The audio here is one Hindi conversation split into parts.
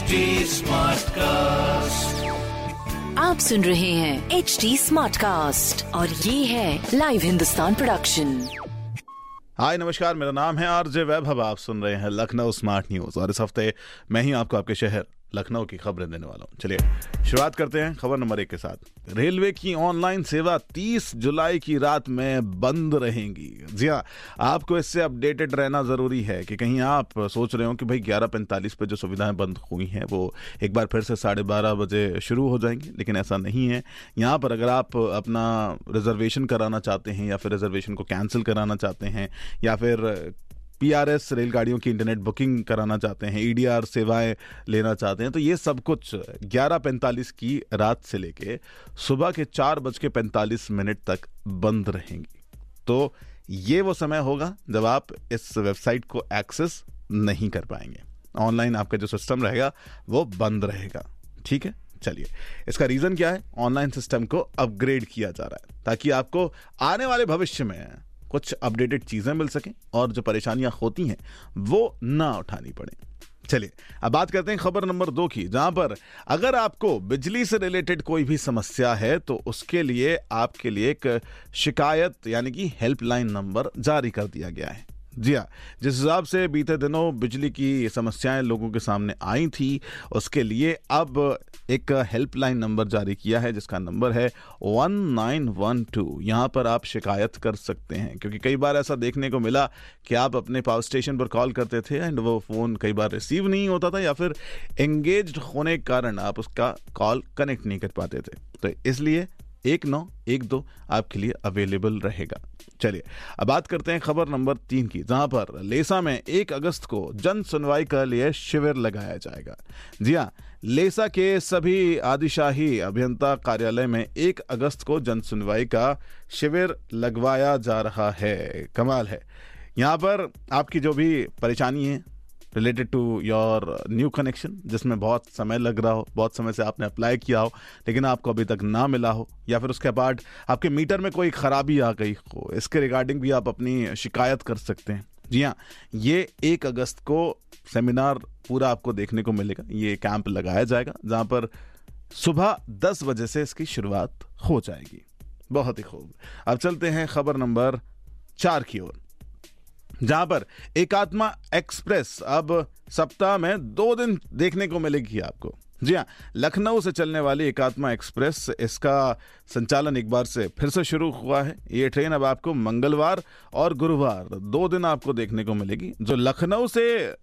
स्मार्ट कास्ट आप सुन रहे हैं एच डी स्मार्ट कास्ट और ये है लाइव हिंदुस्तान प्रोडक्शन हाय नमस्कार मेरा नाम है आरजे वैभव आप सुन रहे हैं लखनऊ स्मार्ट न्यूज़ और इस हफ़्ते मैं ही आपको आपके शहर लखनऊ की खबरें देने वाला हूँ। चलिए, शुरुआत करते हैं खबर नंबर एक के साथ। रेलवे की ऑनलाइन सेवा 30 जुलाई की रात में बंद रहेंगी। जी हाँ आपको इससे अपडेटेड रहना ज़रूरी है कि कहीं आप सोच रहे हो कि भाई ग्यारह पैंतालीस पर जो सुविधाएँ बंद हुई हैं, वो एक बार फिर से साढ़े बारह बजे शुरू हो जाएँगी, लेकिन ऐसा नहीं है। यहाँ पर अगर आप अपना रिजर्वेशन कराना चाहते हैं या फिर रिजर्वेशन को कैंसिल कराना चाहते हैं या फिर पीआरएस रेलगाड़ियों की इंटरनेट बुकिंग कराना चाहते हैं, ईडीआर सेवाएँ लेना चाहते हैं तो ये सब कुछ ग्यारह पैंतालीस की रात से लेके सुबह के चार बज के पैंतालीस मिनट तक बंद रहेंगी। तो ये वो समय होगा जब आप इस वेबसाइट को एक्सेस नहीं कर पाएँगे। ऑनलाइन आपका जो सिस्टम रहेगा, वो बंद रहेगा। ठीक है? चलिए, इसका रीजन क्या है? ऑनलाइन सिस्टम को अपग्रेड किया जा रहा है ताकि आपको आने वाले भविष्य में कुछ अपडेटेड चीज़ें मिल सकें और जो परेशानियाँ होती हैं, वो ना उठानी पड़े। चलिए, अब बात करते हैं खबर नंबर दो की, जहाँ पर अगर आपको बिजली से रिलेटेड कोई भी समस्या है तो उसके लिए आपके लिए एक शिकायत, यानी कि हेल्पलाइन नंबर जारी कर दिया गया है। जी हाँ जिस हिसाब से बीते दिनों बिजली की समस्याएँ लोगों के सामने आई थी, उसके लिए अब एक हेल्पलाइन नंबर जारी किया है, जिसका नंबर है वन नाइन वन टू यहाँ पर आप शिकायत कर सकते हैं, क्योंकि कई बार ऐसा देखने को मिला कि आप अपने पावर स्टेशन पर कॉल करते थे एंड वो फ़ोन कई बार रिसीव नहीं होता था या फिर एंगेज होने के कारण आप उसका कॉल कनेक्ट नहीं कर पाते थे। तो इसलिए एक नौ एक दो आपके लिए अवेलेबल रहेगा। चलिए, अब बात करते हैं खबर नंबर तीन की, जहाँ पर लेसा में एक अगस्त को जन सुनवाई के लिए शिविर लगाया जाएगा। जी हाँ लेसा के सभी आदिशाही अभियंता कार्यालय में एक अगस्त को जन सुनवाई का शिविर लगवाया जा रहा है। कमाल है। यहाँ पर आपकी जो भी परेशानी है related to your new connection जिसमें बहुत समय लग रहा हो, बहुत समय से आपने अप्लाई किया हो, लेकिन आपको अभी तक ना मिला हो, या फिर उसके बाद आपके मीटर में कोई खराबी आ गई हो, इसके रिगार्डिंग भी आप अपनी शिकायत कर सकते हैं। जी हाँ ये एक अगस्त को सेमिनार पूरा आपको देखने को मिलेगा, ये कैंप लगाया जाएगा, जहाँ पर सुबह दस बजे से इसकी शुरुआत हो जाएगी। बहुत ही खूब। अब चलते हैं खबर नंबर चार की ओर। जहाँ पर एकात्मा एक्सप्रेस अब सप्ताह में दो दिन देखने को मिलेगी आपको। जी हाँ लखनऊ से चलने वाली एकात्मा एक्सप्रेस, इसका संचालन एक बार से फिर से शुरू हुआ है। ये ट्रेन अब आपको मंगलवार और गुरुवार दो दिन आपको देखने को मिलेगी, जो लखनऊ से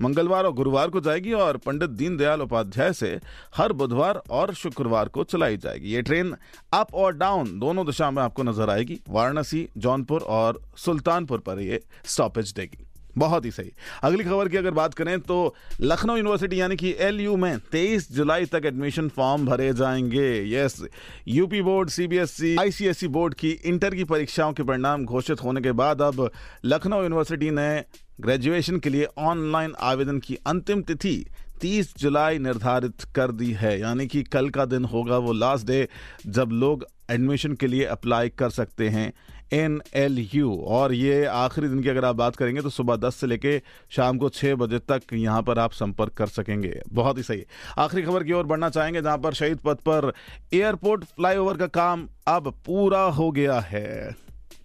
मंगलवार और गुरुवार को जाएगी और पंडित दीनदयाल उपाध्याय से हर बुधवार और शुक्रवार को चलाई जाएगी। ये ट्रेन अप और डाउन दोनों दिशा में आपको नज़र आएगी। वाराणसी, जौनपुर और सुल्तानपुर पर ये स्टॉपेज देगी। बहुत ही सही। अगली खबर की अगर बात करें तो लखनऊ यूनिवर्सिटी यानी कि एल यू में 23 जुलाई तक एडमिशन फॉर्म भरे जाएँगे। Yes, UP board, CBSE, ICSE board की इंटर की परीक्षाओं के परिणाम घोषित होने के बाद अब लखनऊ यूनिवर्सिटी ने ग्रेजुएशन के लिए ऑनलाइन आवेदन की अंतिम तिथि 30 जुलाई निर्धारित कर दी है। यानी कि कल का दिन होगा वो लास्ट डे जब लोग एडमिशन के लिए अप्लाई कर सकते हैं। एन एल यू और ये आखिरी दिन की अगर आप बात करेंगे तो सुबह दस से लेके शाम को छः बजे तक यहाँ पर आप संपर्क कर सकेंगे। बहुत ही सही। आखिरी खबर की ओर बढ़ना चाहेंगे, जहाँ पर शहीद पथ पर एयरपोर्ट फ्लाईओवर का काम अब पूरा हो गया है।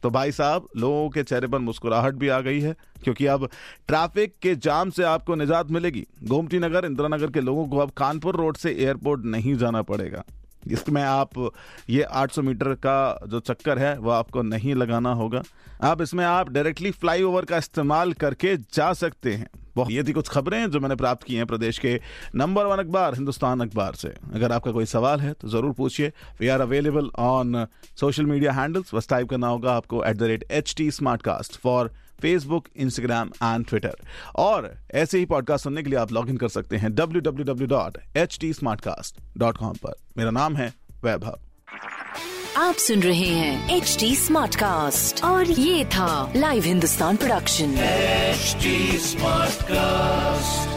तो भाई साहब, लोगों के चेहरे पर मुस्कुराहट भी आ गई है, क्योंकि अब ट्रैफ़िक के जाम से आपको निजात मिलेगी। गोमती नगर, इंदिरा नगर के लोगों को अब कानपुर रोड से एयरपोर्ट नहीं जाना पड़ेगा। इसमें आप ये 800 मीटर का जो चक्कर है वो आपको नहीं लगाना होगा। आप इसमें आप डायरेक्टली फ्लाईओवर का इस्तेमाल करके जा सकते हैं। ये थी कुछ खबरें जो मैंने प्राप्त की हैं प्रदेश के नंबर वन अखबार, हिंदुस्तान अखबार से। अगर आपका कोई सवाल है तो ज़रूर पूछिए। We are available on social media handles बस टाइप करना होगा आपको at the rate H T smart cast for Facebook Instagram and Twitter और ऐसे ही पॉडकास्ट सुनने के लिए आप लॉग इन कर सकते हैं W W W dot H T smart cast dot com पर। मेरा नाम है वैभव। आप सुन रहे हैं एच टी स्मार्ट कास्ट और ये था live Hindustan production smart cast